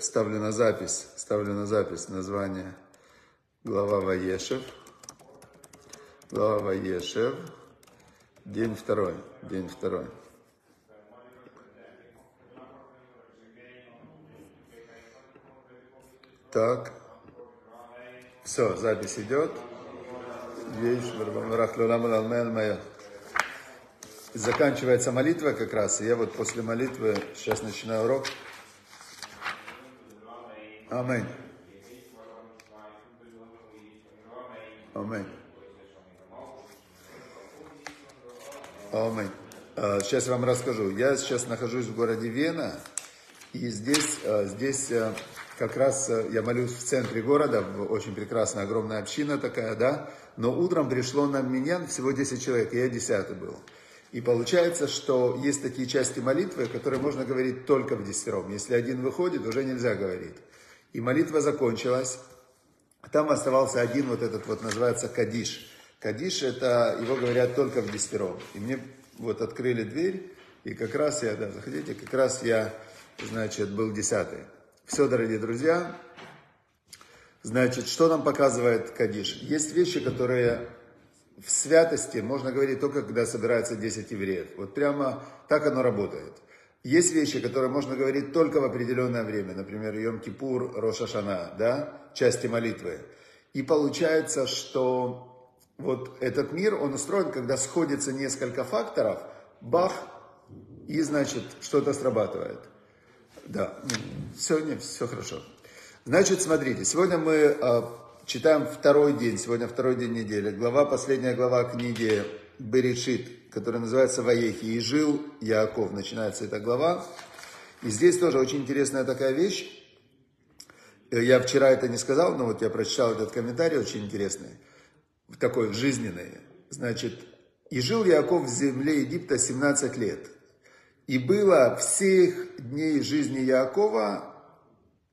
ставлю на запись, ставлю на запись название глава Ваешев. Глава Ваешев. День второй, день второй. Так. Все, запись идет. Заканчивается молитва как раз. И я вот после молитвы сейчас начинаю урок. Аминь. Аминь. Аминь. Сейчас я вам расскажу. Я сейчас нахожусь в городе Вена. И здесь, а, здесь а, как раз я молюсь в центре города, очень прекрасная, огромная община такая, да, но утром пришло на меня всего 10 человек, и я десятый был. И получается, что есть такие части молитвы, которые можно говорить только в десятером. Если один выходит, уже нельзя говорить. И молитва закончилась. Там оставался один, вот этот вот называется Кадиш. Кадиш, это его говорят только в десятером. И мне вот открыли дверь, и как раз я, да, заходите, как раз я, значит, был десятый. Все, дорогие друзья. Значит, что нам показывает Кадиш? Есть вещи, которые в святости можно говорить только, когда собирается 10 евреев. Вот прямо так оно работает. Есть вещи, которые можно говорить только в определенное время, например, Йом-Кипур, Рошашана, да, части молитвы. И получается, что вот этот мир, он устроен, когда сходится несколько факторов, бах, и, значит, что-то срабатывает. Да, нет, все хорошо. Значит, смотрите, сегодня мы э, читаем второй день, сегодня второй день недели. Глава, последняя глава книги Берешит, которая называется Ваехи. И жил Яаков, начинается эта глава. И здесь тоже очень интересная такая вещь. Э, я вчера это не сказал, но вот я прочитал этот комментарий, очень интересный, такой жизненный. Значит, и жил Яаков в земле Египта 17 лет – и было всех дней жизни Якова,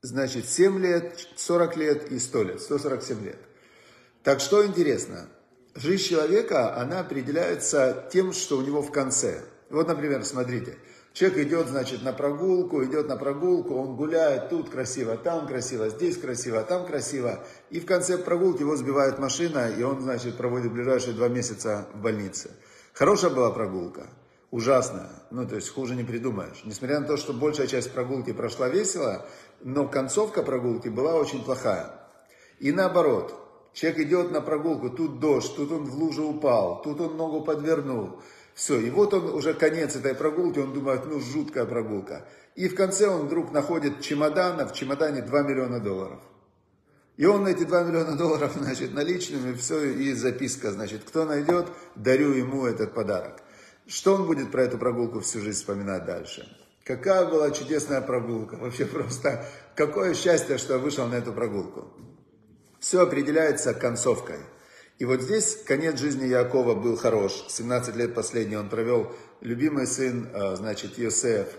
значит, 7 лет, 40 лет и 100 лет, 147 лет. Так что интересно, жизнь человека, она определяется тем, что у него в конце. Вот, например, смотрите, человек идет, значит, на прогулку, идет на прогулку, он гуляет, тут красиво, там красиво, здесь красиво, там красиво. И в конце прогулки его сбивает машина, и он, значит, проводит ближайшие два месяца в больнице. Хорошая была прогулка – ужасно. Ну, то есть хуже не придумаешь. Несмотря на то, что большая часть прогулки прошла весело, но концовка прогулки была очень плохая. И наоборот, человек идет на прогулку, тут дождь, тут он в лужу упал, тут он ногу подвернул. Все, и вот он уже конец этой прогулки, он думает, ну, жуткая прогулка. И в конце он вдруг находит чемодан, а в чемодане 2 миллиона долларов. И он эти 2 миллиона долларов, значит, наличными, все, и записка, значит, кто найдет, дарю ему этот подарок. Что он будет про эту прогулку всю жизнь вспоминать дальше? Какая была чудесная прогулка. Вообще просто какое счастье, что я вышел на эту прогулку. Все определяется концовкой. И вот здесь конец жизни Якова был хорош. 17 лет последний он провел. Любимый сын, э, значит, Йосеф –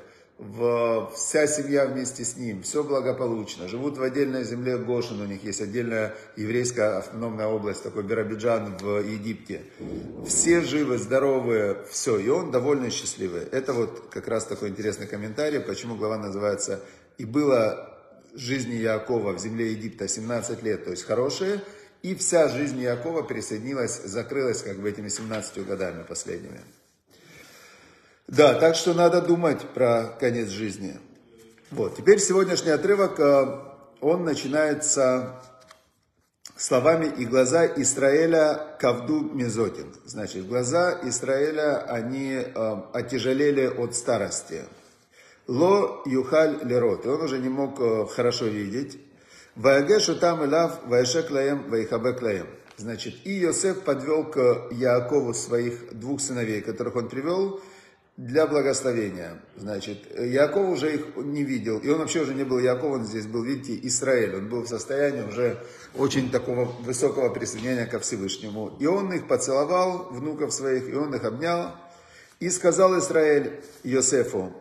вся семья вместе с ним, все благополучно, живут в отдельной земле Гошин, у них есть отдельная еврейская автономная область, такой Биробиджан в Египте. Все живы, здоровы, все, и он довольно счастливый. Это вот как раз такой интересный комментарий, почему глава называется «И было жизни Якова в земле Египта 17 лет, то есть хорошие, и вся жизнь Якова присоединилась, закрылась как бы этими 17 годами последними». Да, так что надо думать про конец жизни. Вот, теперь сегодняшний отрывок, э, он начинается словами «И глаза Израиля ковду мезотин». Значит, глаза Израиля, они э, отяжелели от старости. Ло юхаль лерот. И он уже не мог э, хорошо видеть. Ваягешу там илав ваешек лаем ваихабек лаем. Значит, и Йосеф подвел к Яакову своих двух сыновей, которых он привел, для благословения. Значит, Яков уже их не видел, и он вообще уже не был Яков, он здесь был, видите, Израиль, он был в состоянии уже очень такого высокого присоединения ко Всевышнему. И он их поцеловал, внуков своих, и он их обнял, и сказал Израиль Йосефу,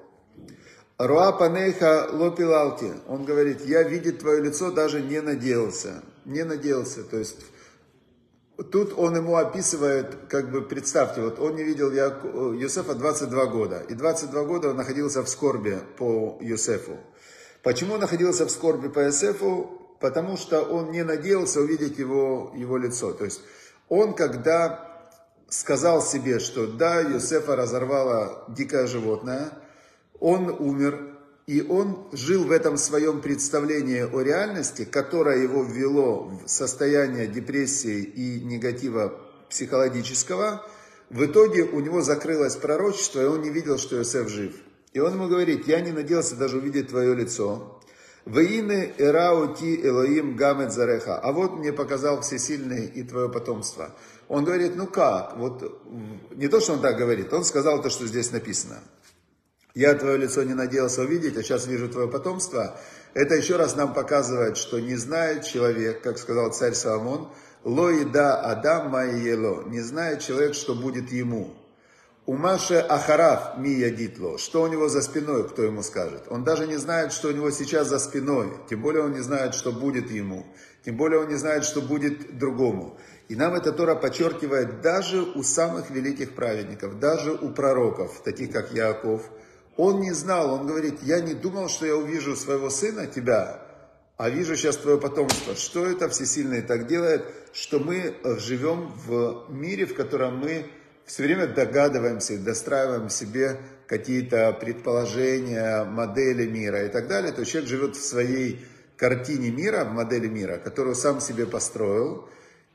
Руа панейха лопилалти. Он говорит, я видеть твое лицо даже не надеялся. Не надеялся. То есть Тут он ему описывает, как бы, представьте, вот он не видел Юсефа 22 года, и 22 года он находился в скорби по Юсефу. Почему он находился в скорби по Иосифу? Потому что он не надеялся увидеть его, его лицо. То есть он, когда сказал себе, что да, Иосифа разорвало дикое животное, он умер, и он жил в этом своем представлении о реальности, которое его ввело в состояние депрессии и негатива психологического. В итоге у него закрылось пророчество, и он не видел, что Иосиф жив. И он ему говорит, я не надеялся даже увидеть твое лицо. Ваины эраути Элоим гамет зареха. А вот мне показал всесильный и твое потомство. Он говорит, ну как? Вот не то, что он так говорит, он сказал то, что здесь написано. Я твое лицо не надеялся увидеть, а сейчас вижу твое потомство. Это еще раз нам показывает, что не знает человек, как сказал царь Соломон, лоида адам майело, не знает человек, что будет ему. У Маши Ахараф Мия Дитло, что у него за спиной, кто ему скажет. Он даже не знает, что у него сейчас за спиной, тем более он не знает, что будет ему, тем более он не знает, что будет другому. И нам это Тора подчеркивает даже у самых великих праведников, даже у пророков, таких как Яков. Он не знал, он говорит, я не думал, что я увижу своего сына, тебя, а вижу сейчас твое потомство. Что это Всесильный так делает, что мы живем в мире, в котором мы все время догадываемся и достраиваем себе какие-то предположения, модели мира и так далее, то человек живет в своей картине мира, в модели мира, которую сам себе построил,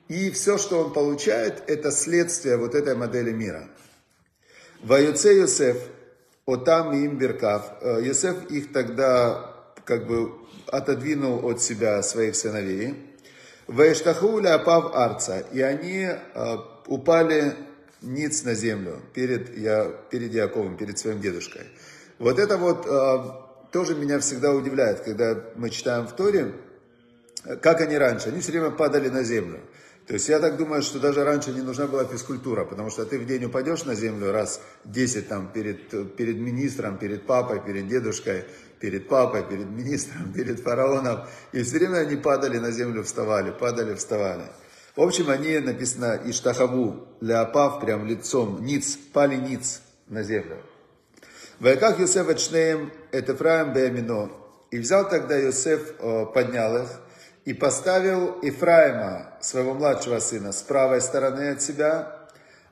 и все, что он получает, это следствие вот этой модели мира. Ваюце Юсеф, Отам и Имберкав, э, Юсеф их тогда как бы отодвинул от себя своих сыновей. Ваештаху Апав Арца, и они э, упали ниц на землю перед, я, перед Яковом, перед своим дедушкой. Вот это вот э, тоже меня всегда удивляет, когда мы читаем в Торе, как они раньше, они все время падали на землю. То есть я так думаю, что даже раньше не нужна была физкультура, потому что ты в день упадешь на землю раз 10 там перед, перед министром, перед папой, перед дедушкой, перед папой, перед министром, перед фараоном. И все время они падали на землю, вставали, падали, вставали. В общем, они, написано, Иштахаву, Леопав, прям лицом, ниц, пали ниц на землю. Вайках Йосеф Эчнеем, это Ефраим Беамино. И взял тогда Йосеф, э, поднял их, и поставил Ифраима, своего младшего сына, с правой стороны от себя,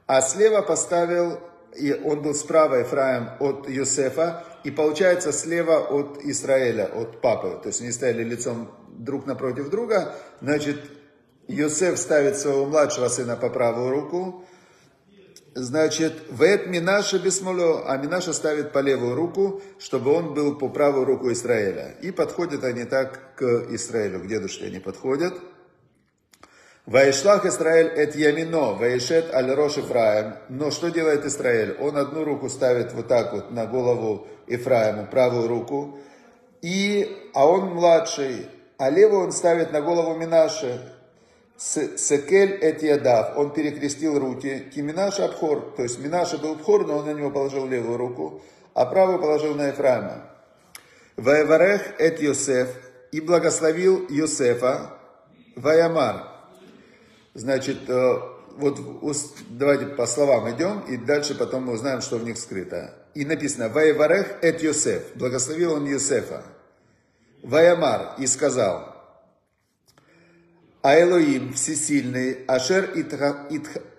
а слева поставил, и он был справа Ифраим от Йосефа, и получается слева от Израиля, от папы. То есть они стояли лицом друг напротив друга, значит, Йосеф ставит своего младшего сына по правую руку, значит, Вет Минаша бесмоло, а Минаша ставит по левую руку, чтобы он был по правую руку Израиля. И подходят они так к Израилю, к дедушке они подходят. Ваишлах Израиль эт ямино, ваишет аль рош Ифраим. Но что делает Израиль? Он одну руку ставит вот так вот на голову Ифраиму, правую руку, и, а он младший, а левую он ставит на голову Минаши, Секель эт ядав, он перекрестил руки, киминаш абхор, то есть Минаша был бхор, но он на него положил левую руку, а правую положил на Ефраима. Ваеварех эт Йосеф, и благословил Йосефа, Ваямар. Значит, э, вот давайте по словам идем, и дальше потом мы узнаем, что в них скрыто. И написано, Ваеварех эт Йосеф, благословил он Йосефа. Ваямар, и сказал, а Элоим всесильный, Ашер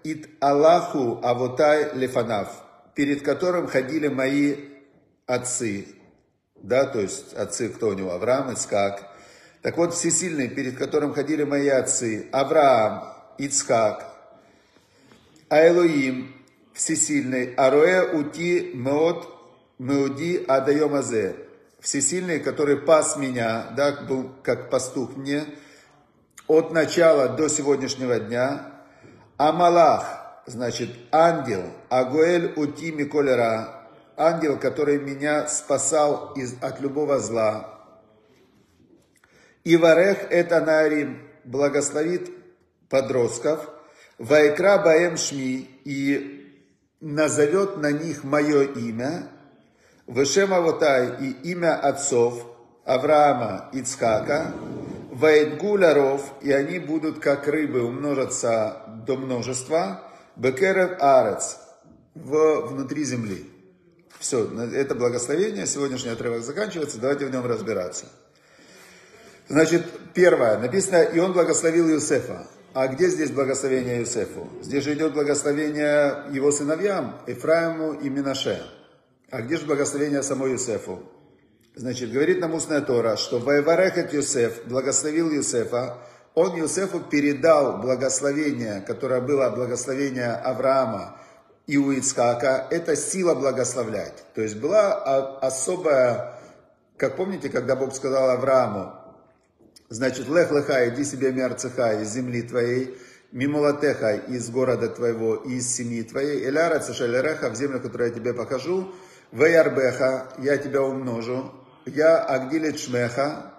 ит Аллаху Авотай Лефанав, перед которым ходили мои отцы, да, то есть отцы кто у него, Авраам, Ицкак. Так вот, всесильный, перед которым ходили мои отцы, Авраам, Ицкак, а Элоим, всесильный, Ароэ Ути Меот Меуди Адайомазе, всесильный, который пас меня, да, был как пастух мне, от начала до сегодняшнего дня. Амалах, значит, ангел, Агуэль Ути Миколера, ангел, который меня спасал из, от любого зла. Иварех это Нарим, благословит подростков, Вайкра Баем Шми, и назовет на них мое имя, Вешема Вотай и имя отцов Авраама Ицхака, Ваидгуляров, и они будут как рыбы умножиться до множества, Бекерев Арец, в, внутри земли. Все, это благословение, сегодняшний отрывок заканчивается, давайте в нем разбираться. Значит, первое, написано, и он благословил Иосифа. А где здесь благословение Иосифу? Здесь же идет благословение его сыновьям, Ефраиму и Минаше. А где же благословение самому Иосифу? Значит, говорит нам устная Тора, что Ваеварехет Юсеф благословил Юсефа, он Юсефу передал благословение, которое было благословение Авраама и у Ицхака, это сила благословлять. То есть была особая, как помните, когда Бог сказал Аврааму, значит, лех леха, иди себе мерцеха из земли твоей, мимулатеха из города твоего и из семьи твоей, эляра цешалереха в землю, которую я тебе покажу, веярбеха, я тебя умножу, я агдилит шмеха,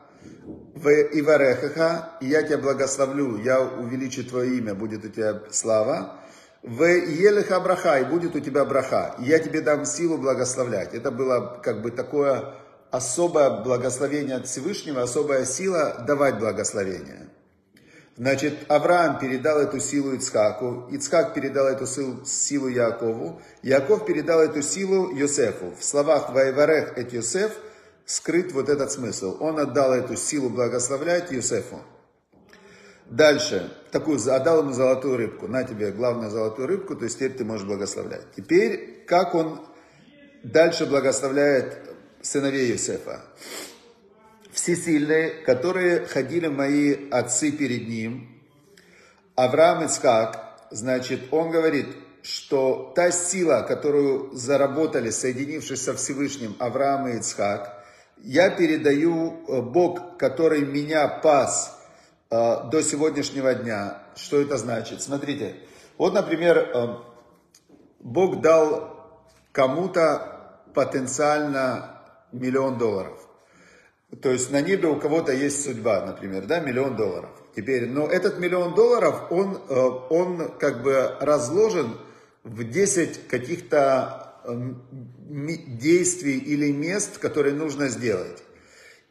в Иварехаха, я тебя благословлю, я увеличу твое имя, будет у тебя слава. В Елеха браха, и будет у тебя браха, я тебе дам силу благословлять. Это было как бы такое особое благословение от Всевышнего, особая сила давать благословение. Значит, Авраам передал эту силу Ицхаку, Ицхак передал эту силу Якову, Яков передал эту силу Йосефу. В словах «Вайварех эт Йосеф» скрыт вот этот смысл. Он отдал эту силу благословлять Юсефу. Дальше, такую, отдал ему золотую рыбку. На тебе главную золотую рыбку, то есть теперь ты можешь благословлять. Теперь, как он дальше благословляет сыновей Юсефа? Всесильные, которые ходили мои отцы перед ним, Авраам Ицкак, значит, он говорит, что та сила, которую заработали, соединившись со Всевышним Авраам и Ицхак, я передаю э, Бог, который меня пас э, до сегодняшнего дня. Что это значит? Смотрите, вот, например, э, Бог дал кому-то потенциально миллион долларов. То есть на небе у кого-то есть судьба, например, да, миллион долларов. Теперь, но этот миллион долларов, он, он как бы разложен в 10 каких-то действий или мест, которые нужно сделать.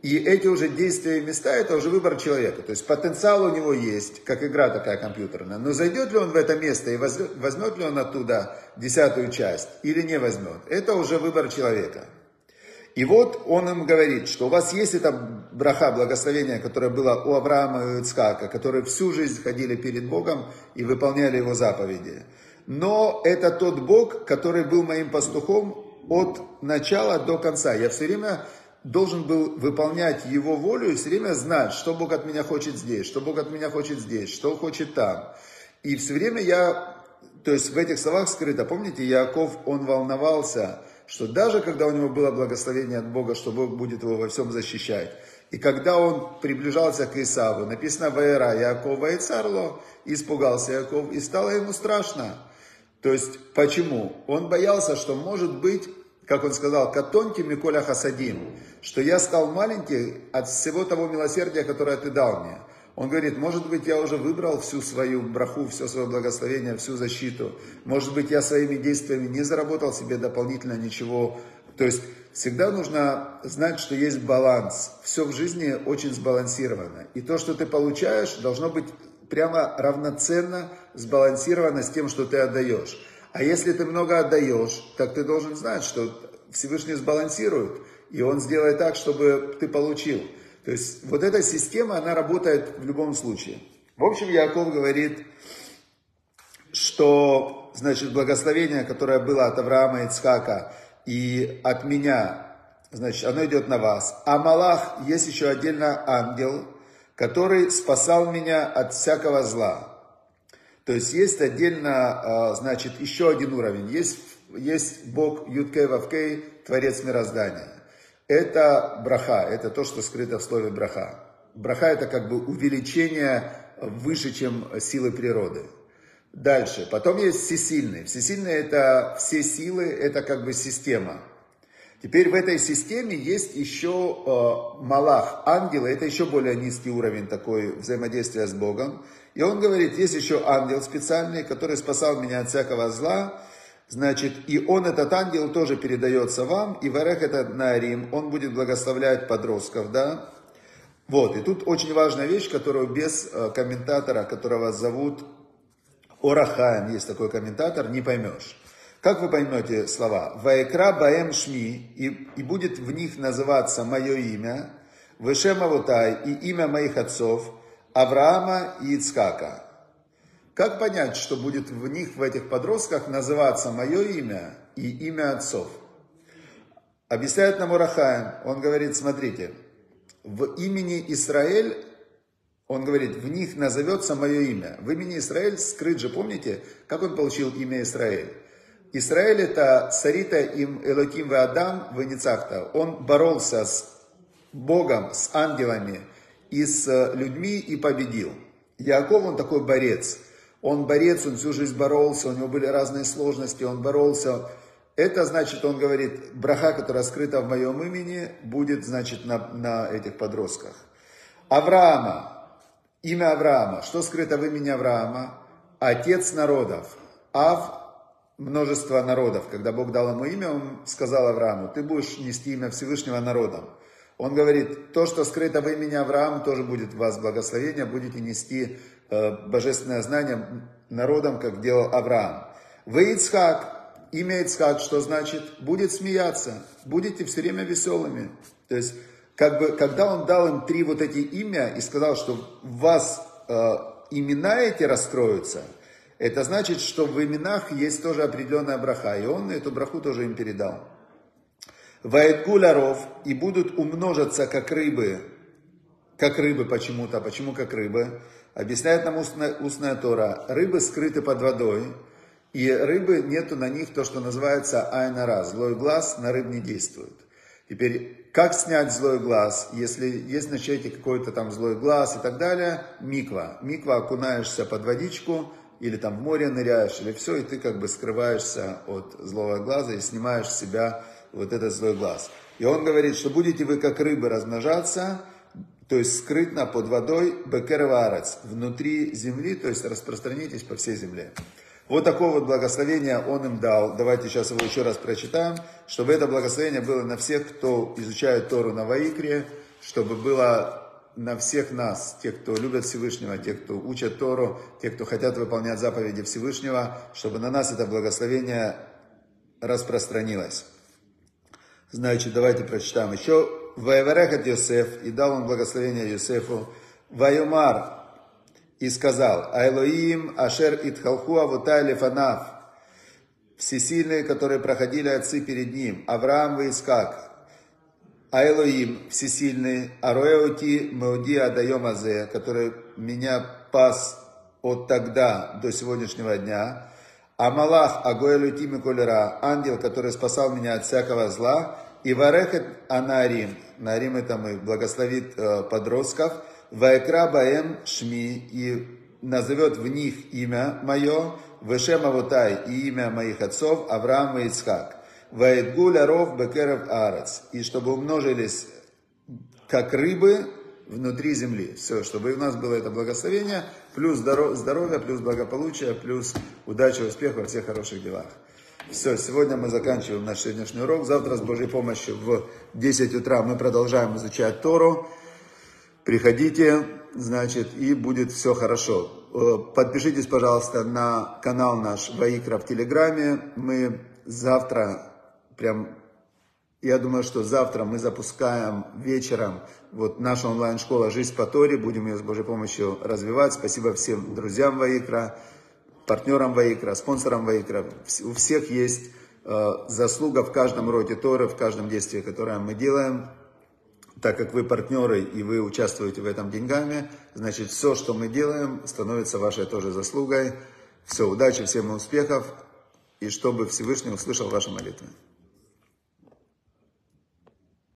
И эти уже действия и места, это уже выбор человека. То есть потенциал у него есть, как игра такая компьютерная. Но зайдет ли он в это место и возьмет ли он оттуда десятую часть или не возьмет, это уже выбор человека. И вот он им говорит, что у вас есть это браха, благословение, которое было у Авраама и Ицхака, которые всю жизнь ходили перед Богом и выполняли его заповеди но это тот Бог, который был моим пастухом от начала до конца. Я все время должен был выполнять Его волю и все время знать, что Бог от меня хочет здесь, что Бог от меня хочет здесь, что хочет там. И все время я, то есть в этих словах скрыто, помните, Яков, он волновался, что даже когда у него было благословение от Бога, что Бог будет его во всем защищать, и когда он приближался к Исаву, написано «Ваера Якова и царло», испугался Яков, и стало ему страшно. То есть, почему? Он боялся, что может быть, как он сказал, катонки Миколя Хасадим, что я стал маленький от всего того милосердия, которое ты дал мне. Он говорит, может быть, я уже выбрал всю свою браху, все свое благословение, всю защиту. Может быть, я своими действиями не заработал себе дополнительно ничего. То есть, всегда нужно знать, что есть баланс. Все в жизни очень сбалансировано. И то, что ты получаешь, должно быть прямо равноценно сбалансировано с тем, что ты отдаешь. А если ты много отдаешь, так ты должен знать, что Всевышний сбалансирует, и он сделает так, чтобы ты получил. То есть вот эта система, она работает в любом случае. В общем, Яков говорит, что, значит, благословение, которое было от Авраама и Ицхака и от меня, значит, оно идет на вас. А Малах, есть еще отдельно ангел, который спасал меня от всякого зла. То есть есть отдельно, а, значит, еще один уровень. Есть, есть Бог Юткей Вавкей, Творец мироздания. Это браха, это то, что скрыто в слове браха. Браха это как бы увеличение выше, чем силы природы. Дальше. Потом есть всесильный. Всесильный это все силы, это как бы система. Теперь в этой системе есть еще э, Малах, ангелы, это еще более низкий уровень такой взаимодействия с Богом. И он говорит, есть еще ангел специальный, который спасал меня от всякого зла, значит, и он, этот ангел, тоже передается вам, и Варех это на Рим, он будет благословлять подростков, да. Вот, и тут очень важная вещь, которую без э, комментатора, которого зовут Орахаем, есть такой комментатор, не поймешь. Как вы поймете слова? Ваекра баэм шми, и, и будет в них называться мое имя, Вешем Авутай и имя моих отцов, Авраама и Ицкака. Как понять, что будет в них, в этих подростках, называться мое имя и имя отцов? Объясняет нам Урахаем, он говорит, смотрите, в имени Израиль, он говорит, в них назовется мое имя. В имени Израиль скрыт же, помните, как он получил имя Израиль? Израиль это Сарита им Элоким Адам Веницахта. Он боролся с Богом, с ангелами и с э, людьми и победил. Яков, он такой борец. Он борец, он всю жизнь боролся, у него были разные сложности, он боролся. Это значит, он говорит, браха, которая скрыта в моем имени, будет, значит, на, на этих подростках. Авраама, имя Авраама. Что скрыто в имени Авраама? Отец народов. Ав множество народов. Когда Бог дал ему имя, он сказал Аврааму, ты будешь нести имя Всевышнего народом. Он говорит, то, что скрыто в имени Авраама, тоже будет в вас благословение, будете нести э, божественное знание народом, как делал Авраам. Вы Ицхак, имя Ицхак, что значит? Будет смеяться, будете все время веселыми. То есть, как бы, когда он дал им три вот эти имя и сказал, что в вас э, имена эти раскроются, это значит, что в именах есть тоже определенная браха, и он эту браху тоже им передал. Ваэдгуляров, и будут умножиться как рыбы, как рыбы почему-то, почему как рыбы? Объясняет нам устная, устная Тора, рыбы скрыты под водой, и рыбы нету на них то, что называется айнара, злой глаз на рыб не действует. Теперь, как снять злой глаз, если есть на какой-то там злой глаз и так далее, миква. Миква окунаешься под водичку, или там в море ныряешь, или все, и ты как бы скрываешься от злого глаза и снимаешь с себя вот этот злой глаз. И он говорит, что будете вы как рыбы размножаться, то есть скрытно под водой, бекерварец, внутри земли, то есть распространитесь по всей земле. Вот такое вот благословение он им дал. Давайте сейчас его еще раз прочитаем, чтобы это благословение было на всех, кто изучает Тору на Ваикре, чтобы было на всех нас, тех, кто любят Всевышнего, тех, кто учат Тору, тех, кто хотят выполнять заповеди Всевышнего, чтобы на нас это благословение распространилось. Значит, давайте прочитаем еще. Ваеварехат Йосеф, и дал он благословение Йосефу. Ваюмар, и сказал, Айлоим Ашер Итхалху Авутай Лефанав, всесильные, которые проходили отцы перед ним, Авраам и Айлоим, всесильный, Ароэути Меуди Адайом Азе, который меня пас от тогда до сегодняшнего дня, Амалах Агоэлю Тими Колера, ангел, который спасал меня от всякого зла, и Варехет Анарим, Нарим это мы, благословит э, подростков, Ваекра Баем Шми, и назовет в них имя мое, Вешем Авутай, и имя моих отцов, Авраам и Ицхак. Ваедгуля ров бекерев арец, и чтобы умножились как рыбы внутри земли. Все, чтобы у нас было это благословение, плюс здоровье, плюс благополучие, плюс удача, успех во всех хороших делах. Все, сегодня мы заканчиваем наш сегодняшний урок. Завтра с Божьей помощью в 10 утра мы продолжаем изучать Тору. Приходите, значит, и будет все хорошо. Э, подпишитесь, пожалуйста, на канал наш Ваикра в Телеграме. Мы завтра, прям, я думаю, что завтра мы запускаем вечером вот наша онлайн-школа «Жизнь по Торе». Будем ее с Божьей помощью развивать. Спасибо всем друзьям Ваикра, партнерам Ваикра, спонсорам Ваикра. У всех есть э, заслуга в каждом роде Торы, в каждом действии, которое мы делаем. Так как вы партнеры и вы участвуете в этом деньгами, значит все, что мы делаем, становится вашей тоже заслугой. Все, удачи, всем успехов и чтобы Всевышний услышал ваши молитвы.